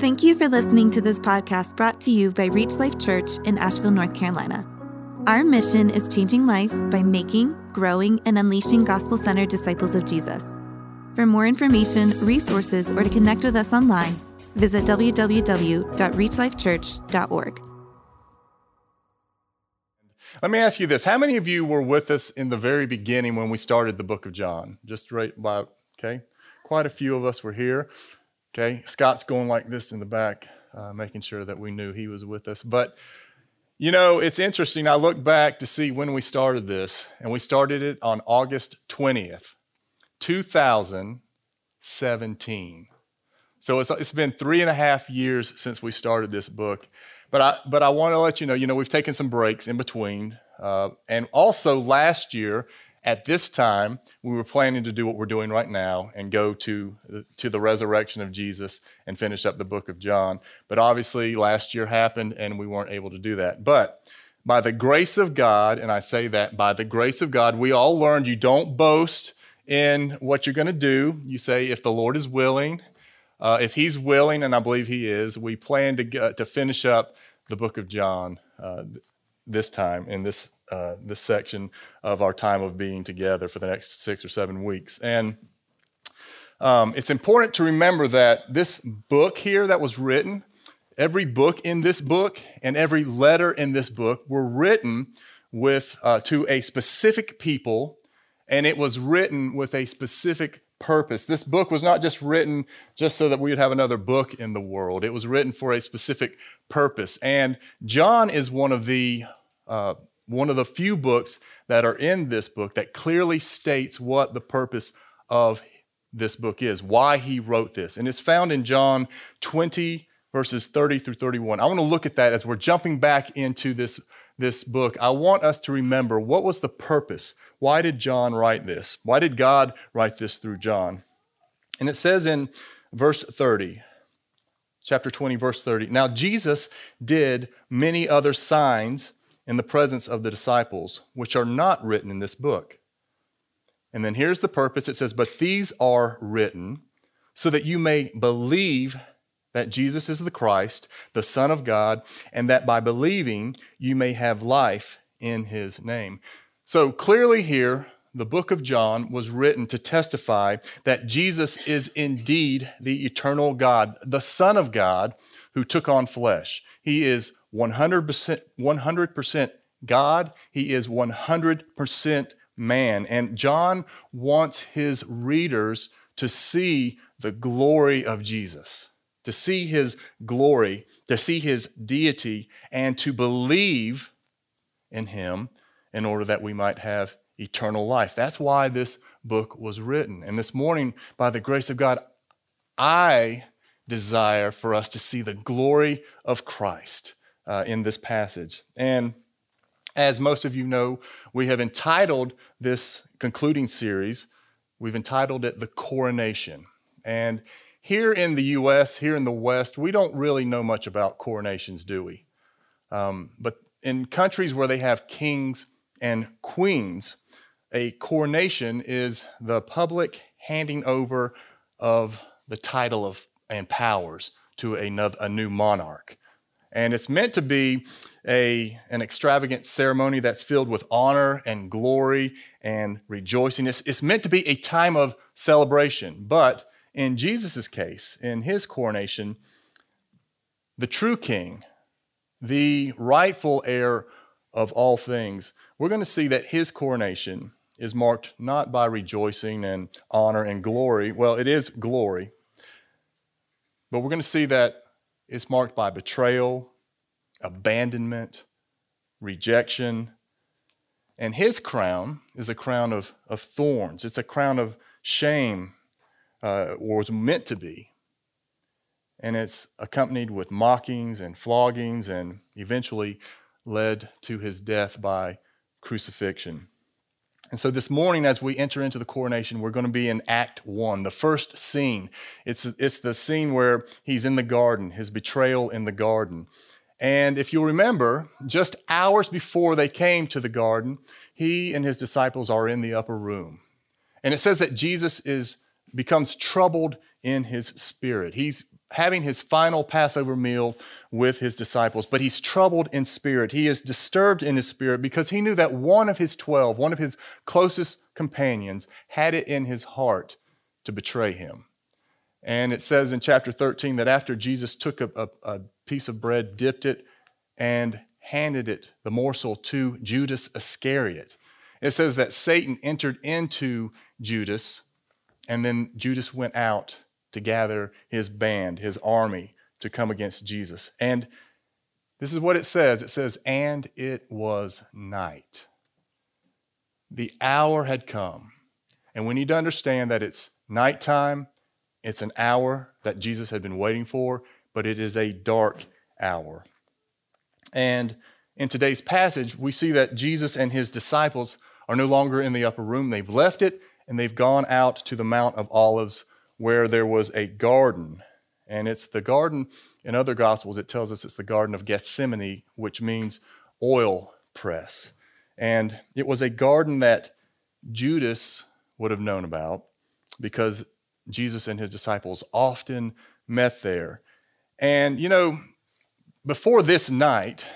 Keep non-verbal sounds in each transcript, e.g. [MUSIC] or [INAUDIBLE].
Thank you for listening to this podcast brought to you by Reach Life Church in Asheville, North Carolina. Our mission is changing life by making, growing, and unleashing gospel centered disciples of Jesus. For more information, resources, or to connect with us online, visit www.reachlifechurch.org. Let me ask you this. How many of you were with us in the very beginning when we started the book of John? Just right about, okay? Quite a few of us were here. Okay, Scott's going like this in the back, uh, making sure that we knew he was with us. But, you know, it's interesting. I look back to see when we started this, and we started it on August 20th, 2017. So it's, it's been three and a half years since we started this book. But I, but I want to let you know, you know, we've taken some breaks in between. Uh, and also last year, at this time, we were planning to do what we're doing right now and go to, to the resurrection of Jesus and finish up the book of John. But obviously, last year happened and we weren't able to do that. But by the grace of God, and I say that by the grace of God, we all learned you don't boast in what you're going to do. You say, if the Lord is willing, uh, if He's willing, and I believe He is, we plan to, to finish up the book of John uh, this time in this uh, this section of our time of being together for the next six or seven weeks. And um, it's important to remember that this book here that was written, every book in this book and every letter in this book were written with uh, to a specific people, and it was written with a specific purpose. This book was not just written just so that we would have another book in the world. It was written for a specific purpose. And John is one of the uh, one of the few books that are in this book that clearly states what the purpose of this book is, why he wrote this. And it's found in John 20, verses 30 through 31. I want to look at that as we're jumping back into this, this book. I want us to remember what was the purpose? Why did John write this? Why did God write this through John? And it says in verse 30, chapter 20, verse 30. Now, Jesus did many other signs in the presence of the disciples, which are not written in this book. And then here's the purpose it says, But these are written so that you may believe that Jesus is the Christ, the Son of God, and that by believing you may have life in his name. So clearly, here, the book of John was written to testify that Jesus is indeed the eternal God, the Son of God who took on flesh. He is 100%, 100% God, he is 100% man. And John wants his readers to see the glory of Jesus, to see his glory, to see his deity, and to believe in him in order that we might have eternal life. That's why this book was written. And this morning, by the grace of God, I desire for us to see the glory of Christ uh, in this passage. And as most of you know, we have entitled this concluding series, we've entitled it The Coronation. And here in the US, here in the West, we don't really know much about coronations, do we? Um, but in countries where they have kings and queens, a coronation is the public handing over of the title of and powers to another, a new monarch. And it's meant to be a, an extravagant ceremony that's filled with honor and glory and rejoicing. It's, it's meant to be a time of celebration. But in Jesus' case, in his coronation, the true king, the rightful heir of all things, we're going to see that his coronation is marked not by rejoicing and honor and glory. Well, it is glory, but we're going to see that it's marked by betrayal, abandonment, rejection. And his crown is a crown of, of thorns. It's a crown of shame, uh, or was meant to be. And it's accompanied with mockings and floggings and eventually led to his death by crucifixion. And so this morning, as we enter into the coronation, we're going to be in Act One, the first scene. It's, it's the scene where he's in the garden, his betrayal in the garden. And if you'll remember, just hours before they came to the garden, he and his disciples are in the upper room. And it says that Jesus is, becomes troubled in his spirit. He's having his final Passover meal with his disciples, but he's troubled in spirit. He is disturbed in his spirit because he knew that one of his 12, one of his closest companions, had it in his heart to betray him. And it says in chapter 13 that after Jesus took a, a, a piece of bread, dipped it, and handed it, the morsel, to Judas Iscariot, it says that Satan entered into Judas, and then Judas went out to gather his band, his army, to come against Jesus. And this is what it says it says, and it was night. The hour had come. And we need to understand that it's nighttime, it's an hour that Jesus had been waiting for, but it is a dark hour. And in today's passage, we see that Jesus and his disciples are no longer in the upper room. They've left it and they've gone out to the Mount of Olives where there was a garden. And it's the garden, in other Gospels, it tells us it's the Garden of Gethsemane, which means oil press. And it was a garden that Judas would have known about because Jesus and his disciples often met there. And, you know, before this night,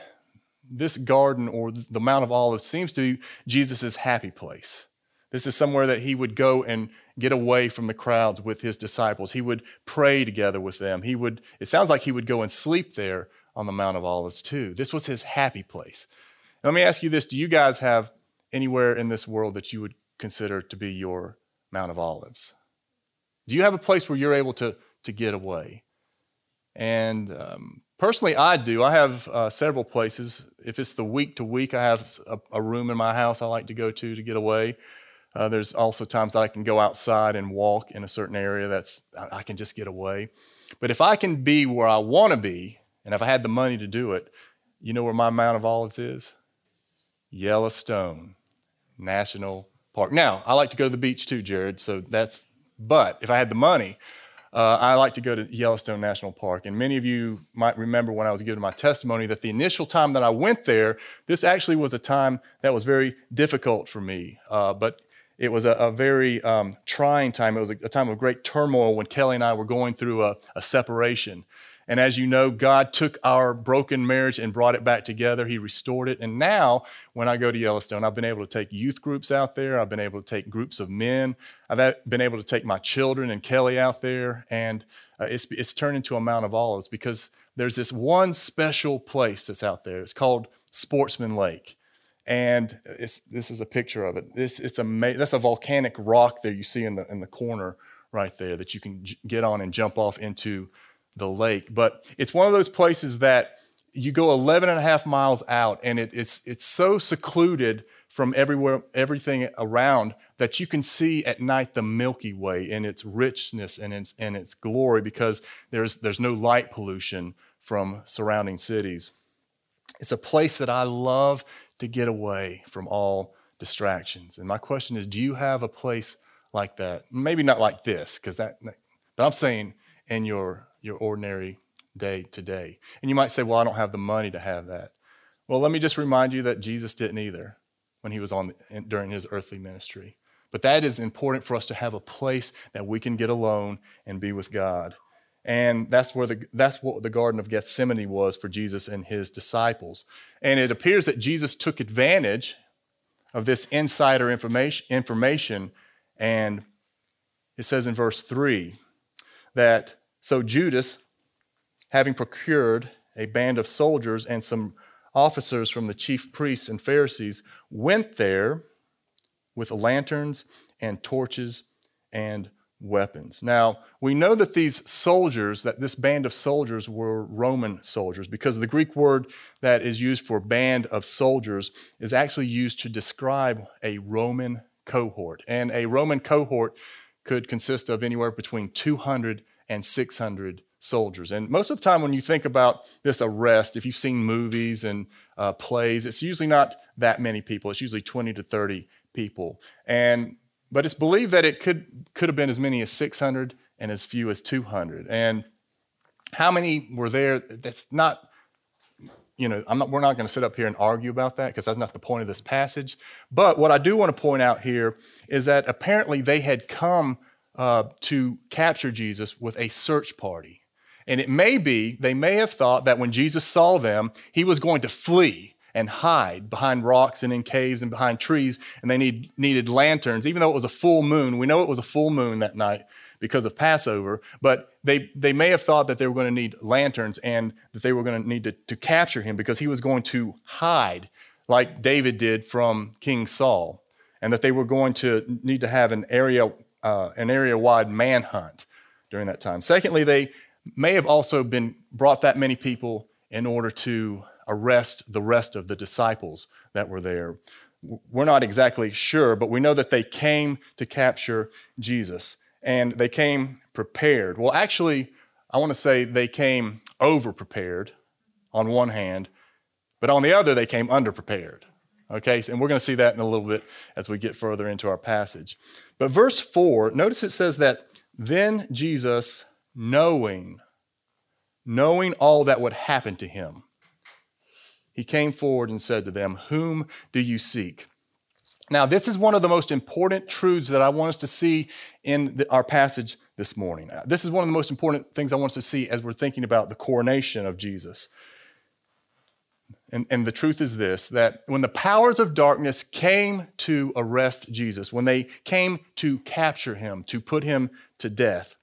this garden or the Mount of Olives seems to be Jesus' happy place. This is somewhere that he would go and get away from the crowds with his disciples. He would pray together with them. He would, it sounds like he would go and sleep there on the Mount of Olives too. This was his happy place. Now, let me ask you this Do you guys have anywhere in this world that you would consider to be your Mount of Olives? Do you have a place where you're able to, to get away? And um, personally, I do. I have uh, several places. If it's the week to week, I have a, a, room in my house I like to go to to get away. Uh, there's also times that I can go outside and walk in a certain area that's I can just get away. But if I can be where I want to be, and if I had the money to do it, you know where my Mount of Olives is? Yellowstone National Park. Now, I like to go to the beach too, Jared. So that's but if I had the money, uh, I like to go to Yellowstone National Park. And many of you might remember when I was giving my testimony that the initial time that I went there, this actually was a time that was very difficult for me. Uh, but it was a, a very um, trying time. It was a, a, time of great turmoil when Kelly and I were going through a, a separation. And as you know, God took our broken marriage and brought it back together. He restored it. And now, when I go to Yellowstone, I've been able to take youth groups out there. I've been able to take groups of men. I've been able to take my children and Kelly out there. And uh, it's, it's turned into a Mount of Olives because there's this one special place that's out there. It's called Sportsman Lake. And this is a picture of it. This, it's a, that's a volcanic rock there you see in the, in the corner right there that you can j- get on and jump off into the lake. But it's one of those places that you go 11 and a half miles out and it, it's, it's so secluded from everywhere, everything around that you can see at night the Milky Way in its richness and its, and its glory because there's, there's no light pollution from surrounding cities. It's a place that I love to get away from all distractions. And my question is do you have a place like that? Maybe not like this, because that, but I'm saying in your your ordinary day to day. And you might say, well, I don't have the money to have that. Well, let me just remind you that Jesus didn't either when he was on during his earthly ministry. But that is important for us to have a place that we can get alone and be with God. And that's where the that's what the Garden of Gethsemane was for Jesus and his disciples. And it appears that Jesus took advantage of this insider information, information and it says in verse 3 that so Judas, having procured a band of soldiers and some officers from the chief priests and Pharisees, went there with lanterns and torches and weapons. Now, we know that these soldiers, that this band of soldiers were Roman soldiers because the Greek word that is used for band of soldiers is actually used to describe a Roman cohort. And a Roman cohort could consist of anywhere between 200 and 600 soldiers. And most of the time, when you think about this arrest, if you've seen movies and uh, plays, it's usually not that many people. It's usually 20 to 30 people. And but it's believed that it could could have been as many as 600 and as few as 200. And how many were there? That's not. You know, not, we're not going to sit up here and argue about that because that's not the point of this passage. But what I do want to point out here is that apparently they had come uh, to capture Jesus with a search party. And it may be, they may have thought that when Jesus saw them, he was going to flee and hide behind rocks and in caves and behind trees, and they need, needed lanterns, even though it was a full moon. We know it was a full moon that night because of Passover, but they, they may have thought that they were going to need lanterns and that they were going to need to, to capture him because he was going to hide like David did from King Saul, and that they were going to need to have an area, uh, an area-wide manhunt during that time. Secondly, they may have also been brought that many people in order to arrest the rest of the disciples that were there. We're not exactly sure, but we know that they came to capture Jesus and they came prepared. Well, actually, I want to say they came over prepared on one hand, but on the other, they came underprepared. Okay, and we're going to see that in a little bit as we get further into our passage. But verse 4, notice it says that then Jesus, knowing, knowing all that would happen to him, he came forward and said to them, Whom do you seek? Now, this is one of the most important truths that I want us to see in the, our passage this morning. Uh, this is one of the most important things I want us to see as we're thinking about the coronation of Jesus. And, and the truth is this that when the powers of darkness came to arrest Jesus, when they came to capture him, to put him to death,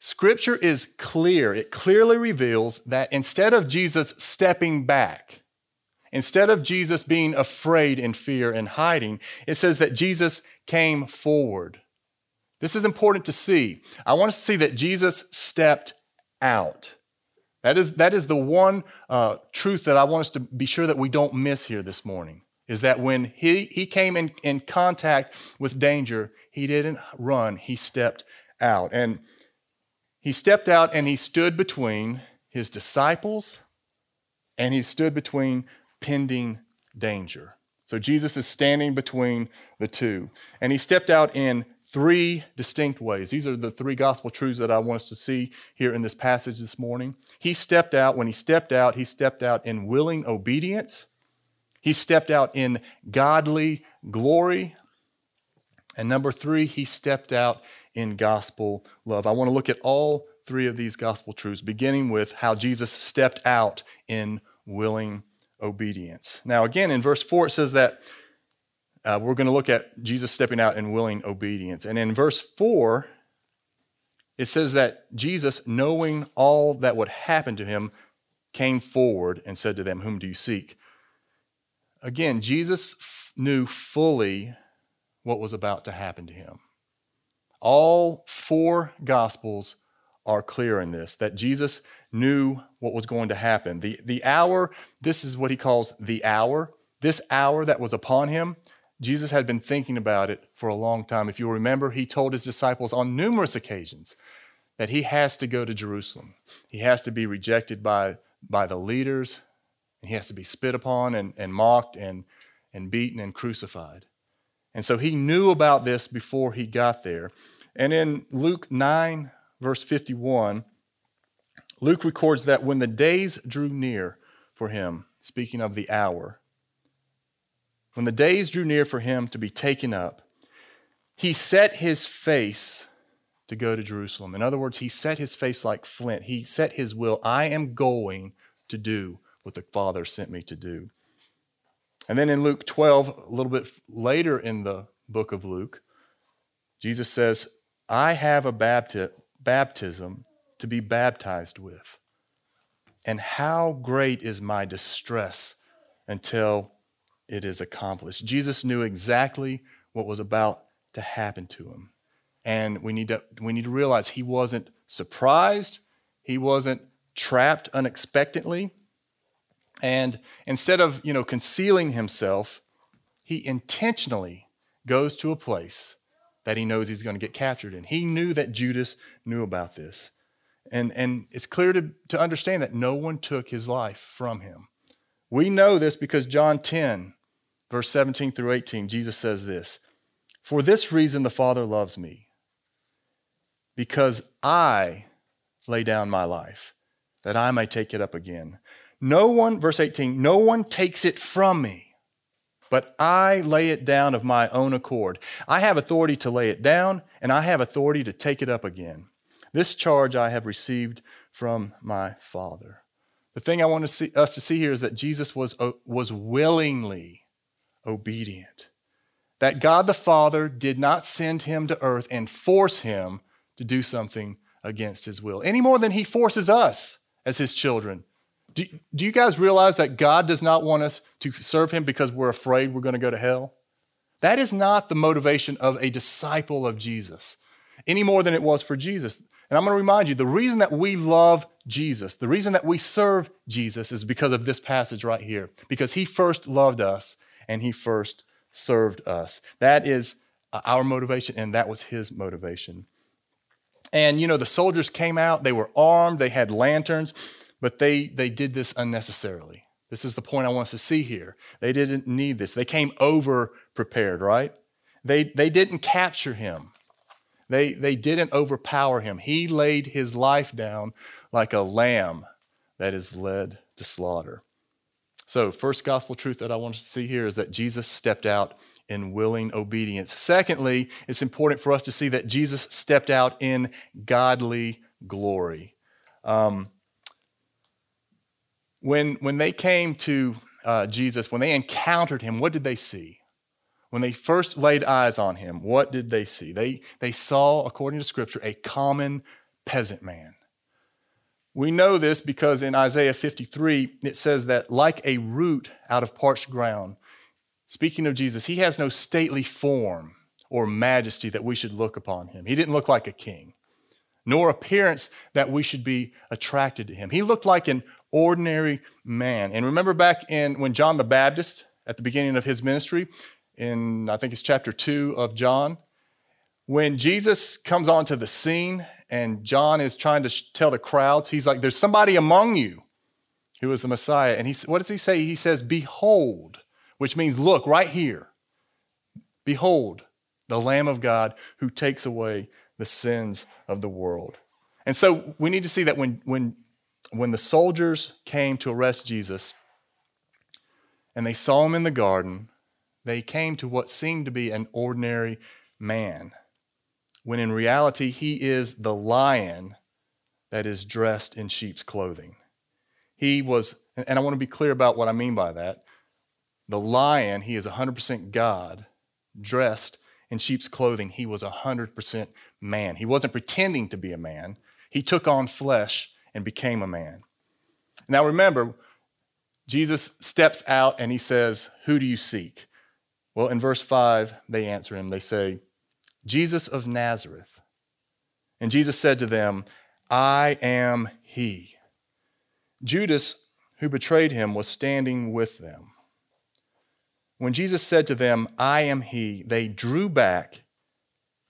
Scripture is clear. It clearly reveals that instead of Jesus stepping back, instead of Jesus being afraid and fear and hiding, it says that Jesus came forward. This is important to see. I want us to see that Jesus stepped out. That is, that is the one uh, truth that I want us to be sure that we don't miss here this morning. Is that when he, he came in, in contact with danger, he didn't run, he stepped out. And he stepped out and he stood between his disciples and he stood between pending danger. So Jesus is standing between the two. And he stepped out in three distinct ways. These are the three gospel truths that I want us to see here in this passage this morning. He stepped out. When he stepped out, he stepped out in willing obedience, he stepped out in godly glory. And number three, he stepped out in gospel love. I want to look at all three of these gospel truths, beginning with how Jesus stepped out in willing obedience. Now, again, in verse 4, it says that uh, we're going to look at Jesus stepping out in willing obedience. And in verse 4, it says that Jesus, knowing all that would happen to him, came forward and said to them, Whom do you seek? Again, Jesus f- knew fully what was about to happen to him. All four gospels are clear in this that Jesus knew what was going to happen. The, the hour, this is what he calls the hour. This hour that was upon him Jesus had been thinking about it for a long time. If you remember, he told his disciples on numerous occasions that he has to go to Jerusalem. He has to be rejected by, by the leaders, and he has to be spit upon and, and mocked and, and beaten and crucified. And so he knew about this before he got there. And in Luke 9, verse 51, Luke records that when the days drew near for him, speaking of the hour, when the days drew near for him to be taken up, he set his face to go to Jerusalem. In other words, he set his face like flint. He set his will. I am going to do what the Father sent me to do. And then in Luke 12, a little bit later in the book of Luke, Jesus says, I have a bapti- baptism to be baptized with. And how great is my distress until it is accomplished. Jesus knew exactly what was about to happen to him. And we need to, we need to realize he wasn't surprised, he wasn't trapped unexpectedly. And instead of, you know, concealing himself, he intentionally goes to a place that he knows he's going to get captured in. He knew that Judas knew about this. And, and it's clear to, to understand that no one took his life from him. We know this because John 10, verse 17 through 18, Jesus says this For this reason the Father loves me, because I lay down my life, that I may take it up again. No one, verse 18, no one takes it from me, but I lay it down of my own accord. I have authority to lay it down, and I have authority to take it up again. This charge I have received from my Father. The thing I want to see, us to see here is that Jesus was, uh, was willingly obedient. That God the Father did not send him to earth and force him to do something against his will, any more than he forces us as his children. Do, do you guys realize that God does not want us to serve him because we're afraid we're going to go to hell? That is not the motivation of a disciple of Jesus, any more than it was for Jesus. And I'm going to remind you the reason that we love Jesus, the reason that we serve Jesus is because of this passage right here, because he first loved us and he first served us. That is uh, our motivation, and that was his motivation. And you know, the soldiers came out, they were armed, they had lanterns, but they, they did this unnecessarily. This is the point I want us to see here. They didn't need this. They came over prepared, right? They, they didn't capture him. They, they didn't overpower him. He laid his life down like a lamb that is led to slaughter. So, first gospel truth that I want to see here is that Jesus stepped out in willing obedience. Secondly, it's important for us to see that Jesus stepped out in godly glory. Um, when, when they came to uh, Jesus, when they encountered him, what did they see? When they first laid eyes on him, what did they see? They, they saw, according to Scripture, a common peasant man. We know this because in Isaiah 53, it says that, like a root out of parched ground, speaking of Jesus, he has no stately form or majesty that we should look upon him. He didn't look like a king, nor appearance that we should be attracted to him. He looked like an ordinary man. And remember back in when John the Baptist, at the beginning of his ministry, in, I think it's chapter 2 of John. When Jesus comes onto the scene and John is trying to tell the crowds, he's like, There's somebody among you who is the Messiah. And he, what does he say? He says, Behold, which means look right here. Behold, the Lamb of God who takes away the sins of the world. And so we need to see that when, when, when the soldiers came to arrest Jesus and they saw him in the garden, they came to what seemed to be an ordinary man, when in reality, he is the lion that is dressed in sheep's clothing. He was, and I want to be clear about what I mean by that. The lion, he is 100% God, dressed in sheep's clothing. He was 100% man. He wasn't pretending to be a man, he took on flesh and became a man. Now remember, Jesus steps out and he says, Who do you seek? Well, in verse 5, they answer him. They say, Jesus of Nazareth. And Jesus said to them, I am he. Judas, who betrayed him, was standing with them. When Jesus said to them, I am he, they drew back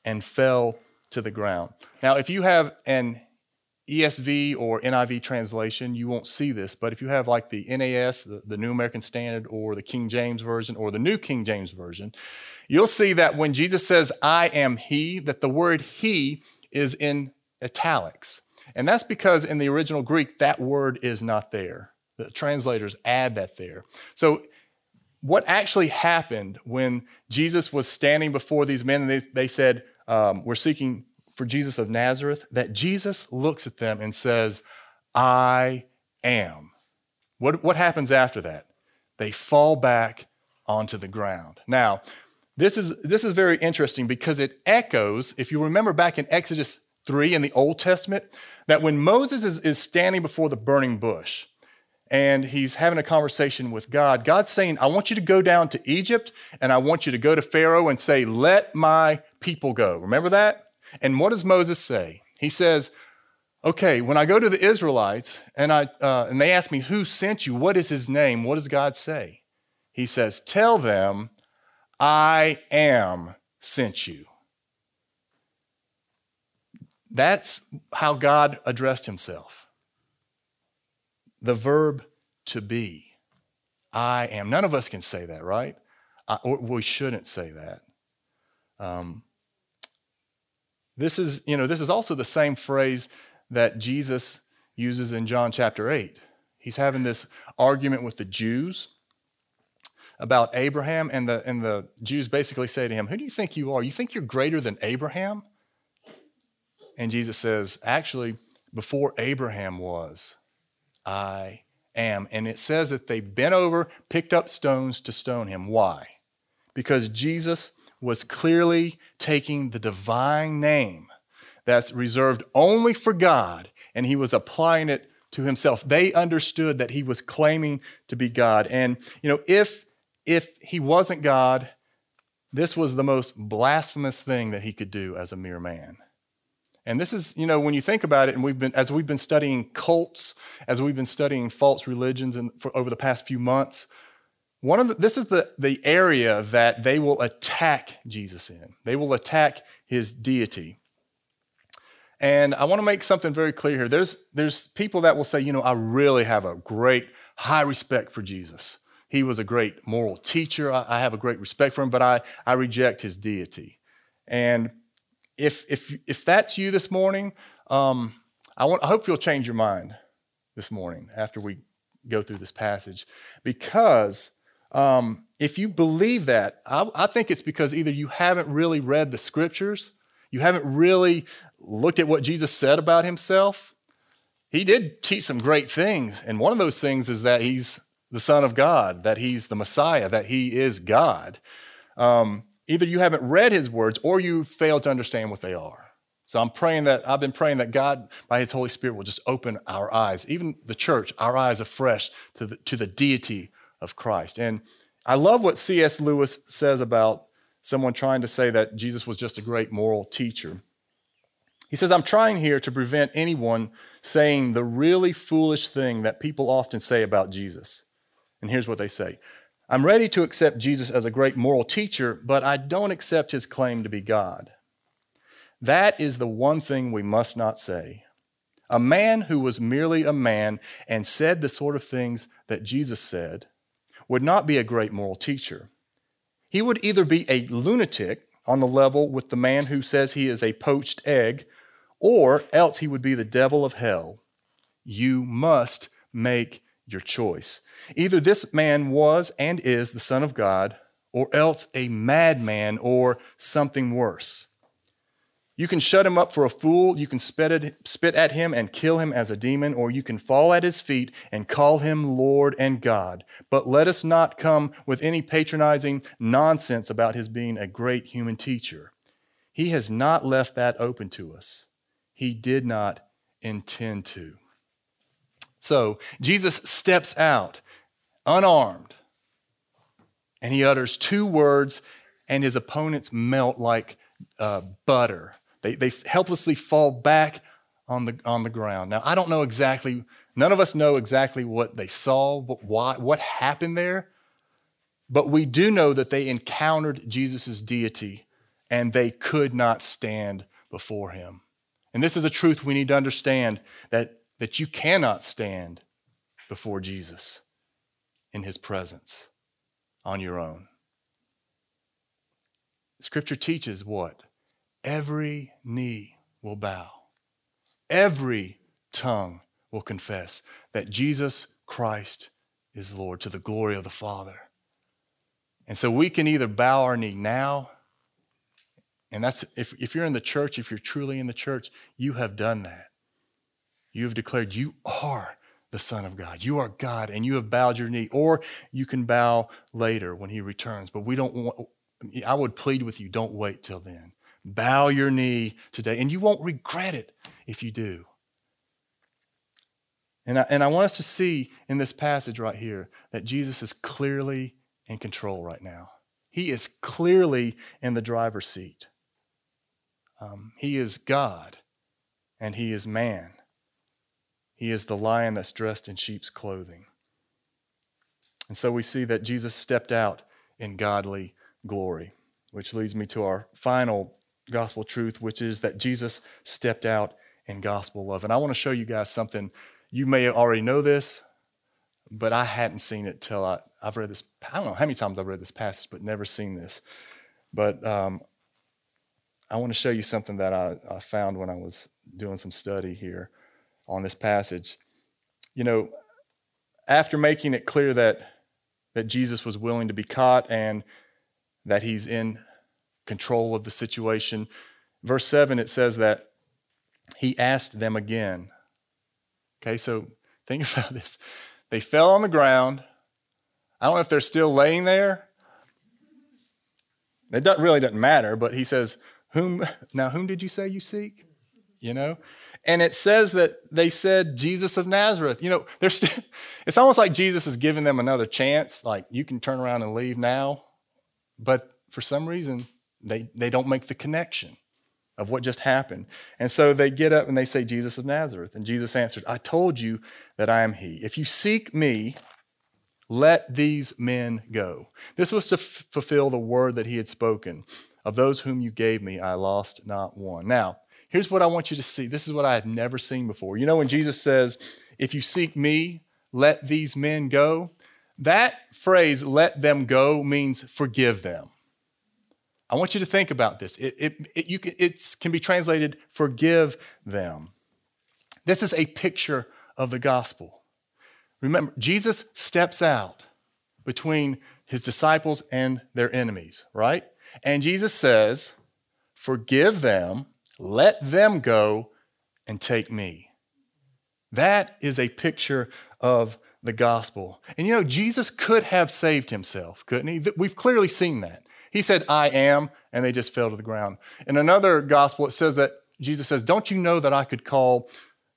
and fell to the ground. Now, if you have an ESV or NIV translation, you won't see this, but if you have like the NAS, the, the, New American Standard, or the King James Version, or the New King James Version, you'll see that when Jesus says, I am He, that the word He is in italics. And that's because in the original Greek, that word is not there. The translators add that there. So, what actually happened when Jesus was standing before these men and they, they said, um, We're seeking for Jesus of Nazareth that Jesus looks at them and says, I am. What, what happens after that? They fall back onto the ground. Now, this is, this is very interesting because it echoes, if you remember back in Exodus 3 in the Old Testament, that when Moses is, is standing before the burning bush and he's having a conversation with God, God's saying, I want you to go down to Egypt and I want you to go to Pharaoh and say, Let my people go. Remember that? And what does Moses say? He says, Okay, when I go to the Israelites and, I, uh, and they ask me, Who sent you? What is his name? What does God say? He says, Tell them, I am sent you. That's how God addressed himself. The verb to be. I am. None of us can say that, right? I, we shouldn't say that. Um, this is, you know, this is also the same phrase that Jesus uses in John chapter 8. He's having this argument with the Jews about Abraham, and the, and the Jews basically say to him, Who do you think you are? You think you're greater than Abraham? And Jesus says, Actually, before Abraham was, I am. And it says that they bent over, picked up stones to stone him. Why? Because Jesus was clearly taking the divine name that's reserved only for God and he was applying it to himself. They understood that he was claiming to be God. And you know, if if he wasn't God, this was the most blasphemous thing that he could do as a mere man. And this is, you know, when you think about it, and we've been, as we've been studying cults, as we've been studying false religions and for over the past few months, one of the, this is the, the area that they will attack Jesus in. They will attack his deity. And I want to make something very clear here. There's, there's people that will say, you know, I really have a great high respect for Jesus. He was a great moral teacher. I, I have a great respect for him, but I, I reject his deity. And if, if, if that's you this morning, um, I, want, I hope you'll change your mind this morning after we go through this passage. Because um, if you believe that, I, I think it's because either you haven't really read the scriptures, you haven't really looked at what Jesus said about himself. He did teach some great things. And one of those things is that he's the Son of God, that he's the Messiah, that he is God. Um, either you haven't read his words or you fail to understand what they are. So I'm praying that I've been praying that God, by his Holy Spirit, will just open our eyes, even the church, our eyes afresh to the, to the deity of Christ. And I love what C.S. Lewis says about someone trying to say that Jesus was just a great moral teacher. He says, I'm trying here to prevent anyone saying the really foolish thing that people often say about Jesus. And here's what they say I'm ready to accept Jesus as a great moral teacher, but I don't accept his claim to be God. That is the one thing we must not say. A man who was merely a man and said the sort of things that Jesus said would not be a great moral teacher. He would either be a lunatic on the level with the man who says he is a poached egg, or else he would be the devil of hell. You must make your choice. Either this man was and is the Son of God, or else a madman or something worse. You can shut him up for a fool, you can spit at, him and kill him as a demon, or you can fall at his feet and call him Lord and God. But let us not come with any patronizing nonsense about his being a great human teacher. He has not left that open to us, he did not intend to. So Jesus steps out unarmed, and he utters two words, and his opponents melt like uh, butter. They, they helplessly fall back on the, on the ground. Now, I don't know exactly, none of us know exactly what they saw, but why, what happened there. But we do know that they encountered Jesus' deity and they could not stand before him. And this is a truth we need to understand that that you cannot stand before Jesus in his presence on your own. Scripture teaches what? Every knee will bow, every tongue will confess that Jesus Christ is Lord to the glory of the Father. And so we can either bow our knee now, and that's if, if you're in the church, if you're truly in the church, you have done that. You have declared you are the Son of God. You are God and you have bowed your knee. Or you can bow later when he returns. But we don't want, I would plead with you, don't wait till then. Bow your knee today, and you won't regret it if you do. And I, and I want us to see in this passage right here that Jesus is clearly in control right now. He is clearly in the driver's seat. Um, he is God and he is man. He is the lion that's dressed in sheep's clothing. And so we see that Jesus stepped out in godly glory, which leads me to our final gospel truth, which is that Jesus stepped out in gospel love. And I want to show you guys something. You may already know this, but I hadn't seen it till I, I've read this. I don't know how many times I've read this passage, but never seen this. But um, I want to show you something that I, I found when I was doing some study here on this passage. You know, after making it clear that, that Jesus was willing to be caught and that he's in control of the situation, verse 7 it says that he asked them again, Okay, so think [LAUGHS] about this. They fell on the ground. I don't know if they're still laying there. It doesn't, really doesn't matter, but he says, Whom now whom did you say you seek? You know? And it says that they said Jesus of Nazareth. You know, they're [LAUGHS] it's almost like Jesus is giving them another chance, like you can turn around and leave now. But for some reason, they, they don't make the connection of what just happened. And so they get up and they say, Jesus of Nazareth. And Jesus answered, I told you that I am he. If you seek me, let these men go. This was to f- fulfill the word that he had spoken. Of those whom you gave me, I lost not one. Now, here's what I want you to see. This is what I had never seen before. You know, when Jesus says, If you seek me, let these men go, that phrase, let them go, means forgive them. I want you to think about this. It, it, it, you can, it can be translated, forgive them. This is a picture of the gospel. Remember, Jesus steps out between his disciples and their enemies, right? And Jesus says, Forgive them, let them go, and take me. That is a picture of the gospel. And you know, Jesus could have saved himself, couldn't he? We've clearly seen that. He said, I am, and they just fell to the ground. In another gospel, it says that Jesus says, Don't you know that I could call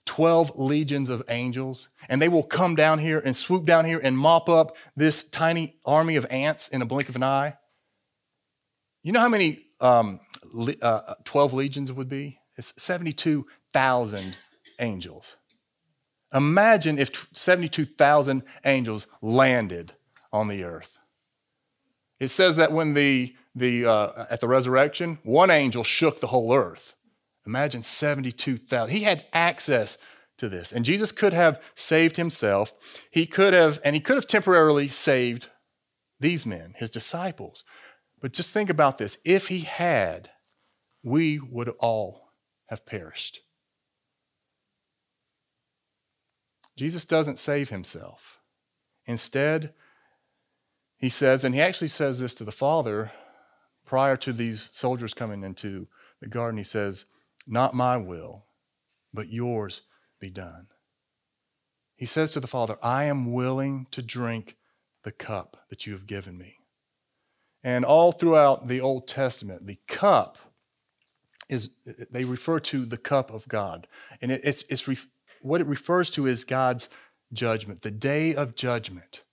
12 legions of angels and they will come down here and swoop down here and mop up this tiny army of ants in a blink of an eye? You know how many um, uh, 12 legions would be? It's 72,000 angels. Imagine if 72,000 angels landed on the earth. It says that when the, the uh, at the resurrection, one angel shook the whole earth. Imagine 72,000. He had access to this. And Jesus could have saved himself. He could have, and he could have temporarily saved these men, his disciples. But just think about this. If he had, we would all have perished. Jesus doesn't save himself. Instead, he says, and he actually says this to the Father prior to these soldiers coming into the garden. He says, Not my will, but yours be done. He says to the Father, I am willing to drink the cup that you have given me. And all throughout the Old Testament, the cup is, they refer to the cup of God. And it's, it's what it refers to is God's judgment, the day of judgment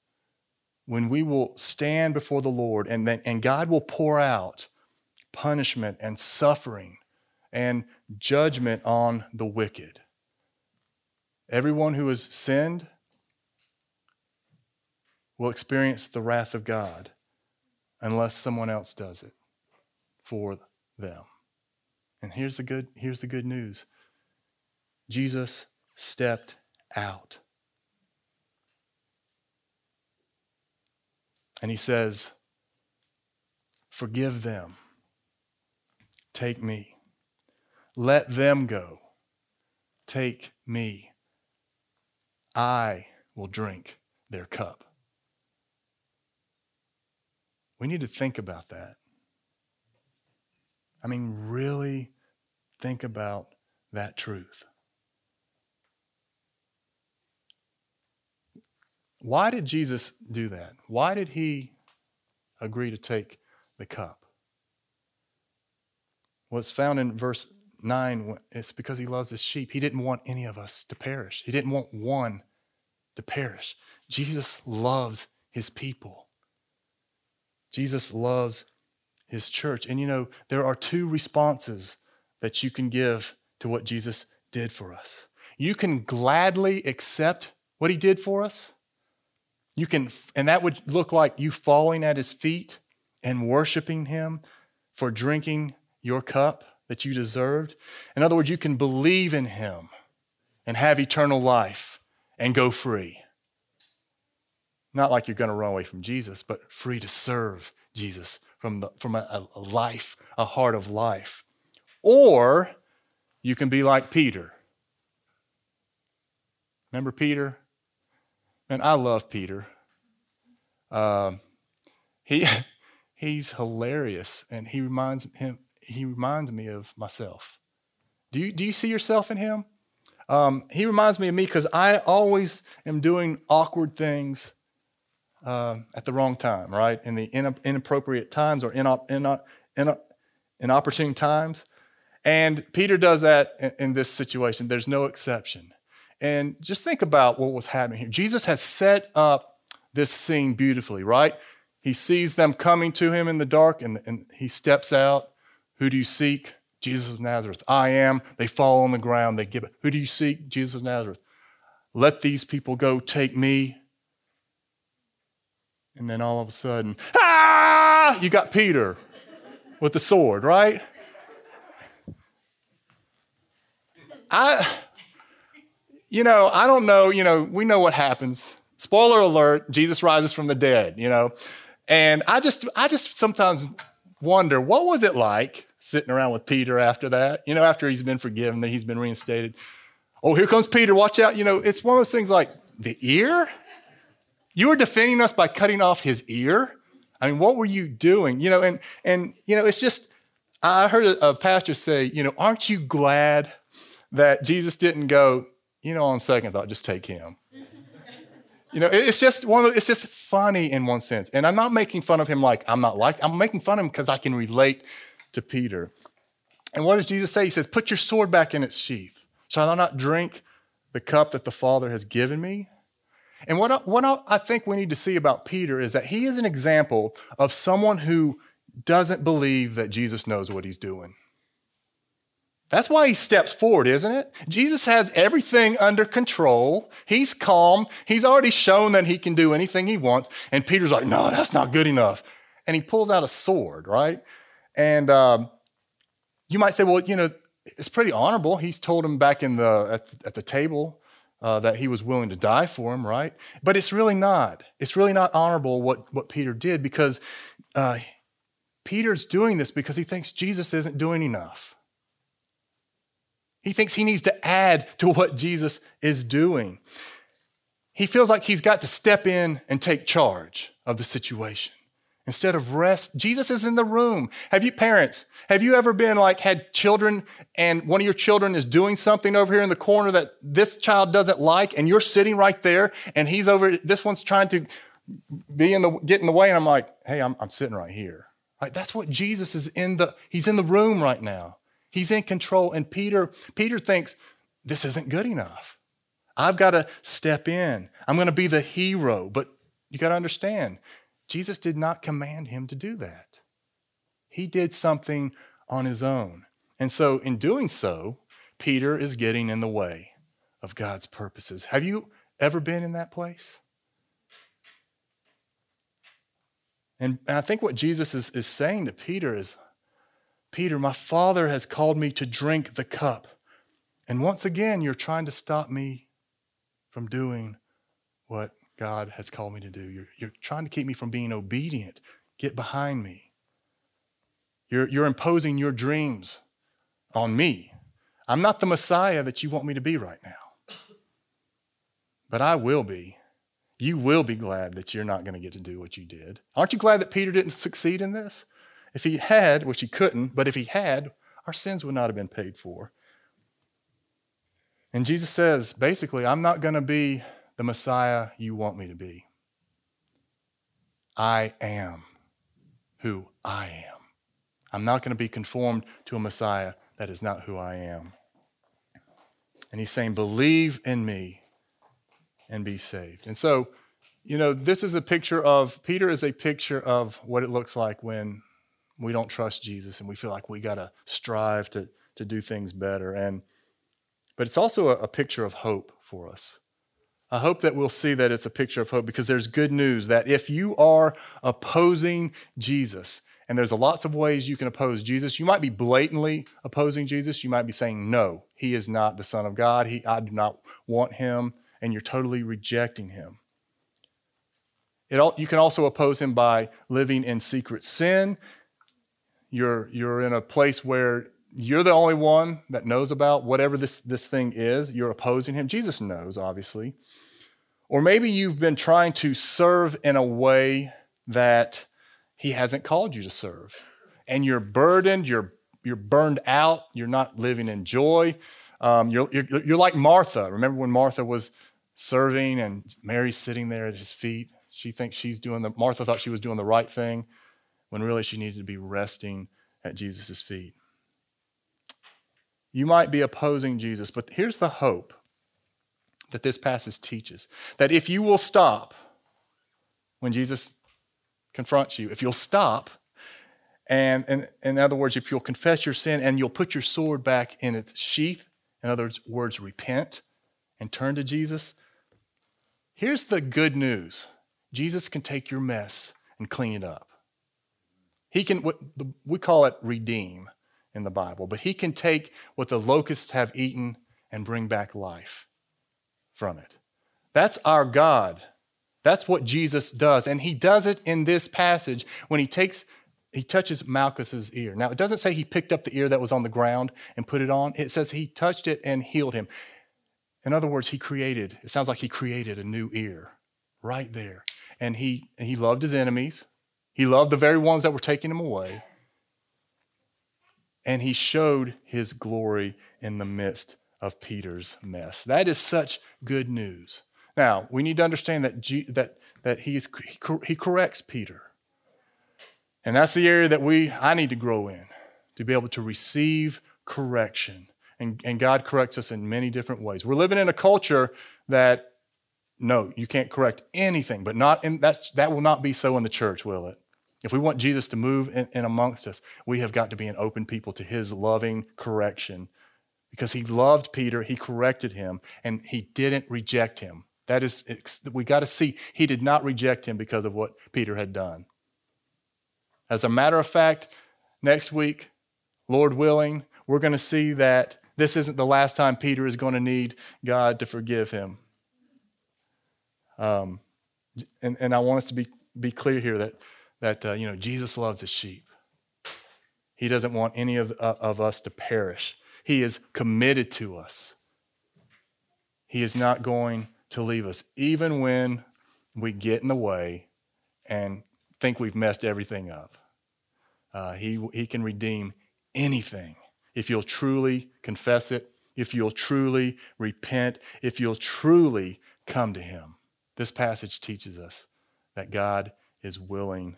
when we will stand before the Lord and, then, and God will pour out punishment and suffering and judgment on the wicked. Everyone who has sinned will experience the wrath of God unless someone else does it for them. And here's the good, here's the good news Jesus stepped out. And he says, Forgive them. Take me. Let them go. Take me. I will drink their cup. We need to think about that. I mean, really think about that truth. Why did Jesus do that? Why did he agree to take the cup? Well, it's found in verse 9. It's because he loves his sheep. He didn't want any of us to perish, he didn't want one to perish. Jesus loves his people, Jesus loves his church. And you know, there are two responses that you can give to what Jesus did for us. You can gladly accept what he did for us you can, and that would look like you falling at his feet and worshiping him for drinking your cup that you deserved. In other words, you can believe in him and have eternal life and go free. Not like you're going to run away from Jesus, but free to serve Jesus from, the, from a, a life, a heart of life. Or you can be like Peter. Remember Peter? And I love Peter. Uh, he [LAUGHS] he's hilarious, and he reminds him he reminds me of myself. Do you do you see yourself in him? Um, he reminds me of me because I always am doing awkward things uh, at the wrong time, right? In the inappropriate times or in, inop- inop- inopportune times. And Peter does that in, in this situation. There's no exception. And just think about what was happening here. Jesus has set up this scene beautifully, right? He sees them coming to him in the dark and, and he steps out. Who do you seek? Jesus of Nazareth. I am. They fall on the ground. They give it. Who do you seek? Jesus of Nazareth. Let these people go. Take me. And then all of a sudden, ah, you got Peter with the sword, right? I, you know, I don't know, you know, we know what happens. Spoiler alert, Jesus rises from the dead, you know. And I just, I just sometimes wonder, what was it like sitting around with Peter after that? You know, after he's been forgiven, that he's been reinstated. Oh, here comes Peter, watch out. You know, it's one of those things like the ear? You were defending us by cutting off his ear? I mean, what were you doing? You know, and and you know, it's just I heard a, a pastor say, you know, aren't you glad that Jesus didn't go, you know, on second thought, just take him. You know, it's just one of, it's just funny in one sense. And I'm not making fun of him like I'm not like, I'm making fun of him because I can relate to Peter. And what does Jesus say? He says, Put your sword back in its sheath. Shall I not drink the cup that the Father has given me? And what I, what I think we need to see about Peter is that he is an example of someone who doesn't believe that Jesus knows what he's doing. That's why he steps forward, isn't it? Jesus has everything under control. He's calm. He's already shown that he can do anything he wants. And Peter's like, no, that's not good enough. And he pulls out a sword, right? And um, you might say, well, you know, it's pretty honorable. He's told him back in the at, at the table uh, that he was willing to die for him, right? But it's really not. It's really not honorable what, what Peter did because uh, Peter's doing this because he thinks Jesus isn't doing enough. He thinks he needs to add to what Jesus is doing. He feels like he's got to step in and take charge of the situation. Instead of rest, Jesus is in the room. Have you, parents, have you ever been like, had children and one of your children is doing something over here in the corner that this child doesn't like and you're sitting right there and he's over, this one's trying to be in the, get in the way and I'm like, hey, I'm, I'm sitting right here. Like, that's what Jesus is in the, he's in the room right now. He's in control. And Peter, Peter thinks, this isn't good enough. I've got to step in. I'm going to be the hero. But you got to understand, Jesus did not command him to do that. He did something on his own. And so, in doing so, Peter is getting in the way of God's purposes. Have you ever been in that place? And I think what Jesus is, is saying to Peter is Peter, my Father has called me to drink the cup. And once again, you're trying to stop me from doing what God has called me to do. You're, you're trying to keep me from being obedient. Get behind me. You're, you're imposing your dreams on me. I'm not the Messiah that you want me to be right now. But I will be. You will be glad that you're not going to get to do what you did. Aren't you glad that Peter didn't succeed in this? If he had, which he couldn't, but if he had, our sins would not have been paid for. And Jesus says, basically, I'm not going to be the Messiah you want me to be. I am who I am. I'm not going to be conformed to a Messiah that is not who I am. And he's saying, believe in me and be saved. And so, you know, this is a picture of, Peter is a picture of what it looks like when we don't trust Jesus and we feel like we got to strive to, to do things better. And, but it's also a, a picture of hope for us. I hope that we'll see that it's a picture of hope because there's good news that if you are opposing Jesus, and there's lots of ways you can oppose Jesus. You might be blatantly opposing Jesus. You might be saying, no, he is not the Son of God. He, I do not want him. And you're totally rejecting him. It, all, you can also oppose him by living in secret sin you're, you're in a place where you're the only one that knows about whatever this, this thing is. You're opposing him. Jesus knows, obviously. Or maybe you've been trying to serve in a way that he hasn't called you to serve. And you're burdened, you're, you're burned out, you're not living in joy. Um, you're, you're, you're like Martha. Remember when Martha was serving and Mary's sitting there at his feet? She thinks she's doing the, Martha thought she was doing the right thing when really she needed to be resting at Jesus' feet. You might be opposing Jesus, but here's the hope that this passage teaches that if you will stop when Jesus confronts you, if you'll stop, and, and in other words, if you'll confess your sin and you'll put your sword back in its sheath, in other words, repent and turn to Jesus, here's the good news Jesus can take your mess and clean it up. He can, we call it redeem in the Bible, but he can take what the locusts have eaten and bring back life from it. That's our God. That's what Jesus does. And he does it in this passage when he takes he touches Malchus's ear. Now, it doesn't say he picked up the ear that was on the ground and put it on. It says he touched it and healed him. In other words, he created, it sounds like he created a new ear right there. And he, and he loved his enemies. He loved the very ones that were taking him away. And he showed his glory in the midst of Peter's mess. That is such good news. Now, we need to understand that, G, that, that he's, he, corrects Peter. And that's the area that we I need to grow in to be able to receive correction. And, and God corrects us in many different ways. We're living in a culture that no, you can't correct anything, but not in that's that will not be so in the church, will it? If we want Jesus to move in, in amongst us, we have got to be an open people to his loving correction. Because he loved Peter, he corrected him, and he didn't reject him. That is, we got to see he did not reject him because of what Peter had done. As a matter of fact, next week, Lord willing, we're going to see that this isn't the last time Peter is going to need God to forgive him. Um, and, and I want us to be, be clear here that, that uh, you know, Jesus loves his sheep. He doesn't want any of, uh, of us to perish. He is committed to us. He is not going to leave us, even when we get in the way and think we've messed everything up. Uh, he, he can redeem anything if you'll truly confess it, if you'll truly repent, if you'll truly come to Him. This passage teaches us that God is willing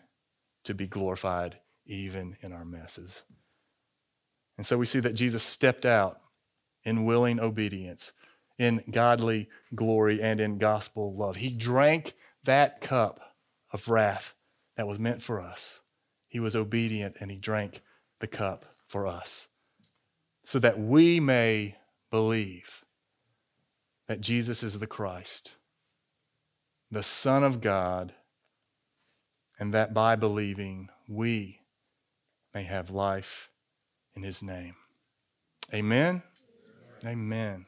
to be glorified even in our messes. And so we see that Jesus stepped out in willing obedience, in godly glory, and in gospel love. He drank that cup of wrath that was meant for us. He was obedient and he drank the cup for us so that we may believe that Jesus is the Christ, the Son of God, and that by believing we may have life in his name. Amen. Amen.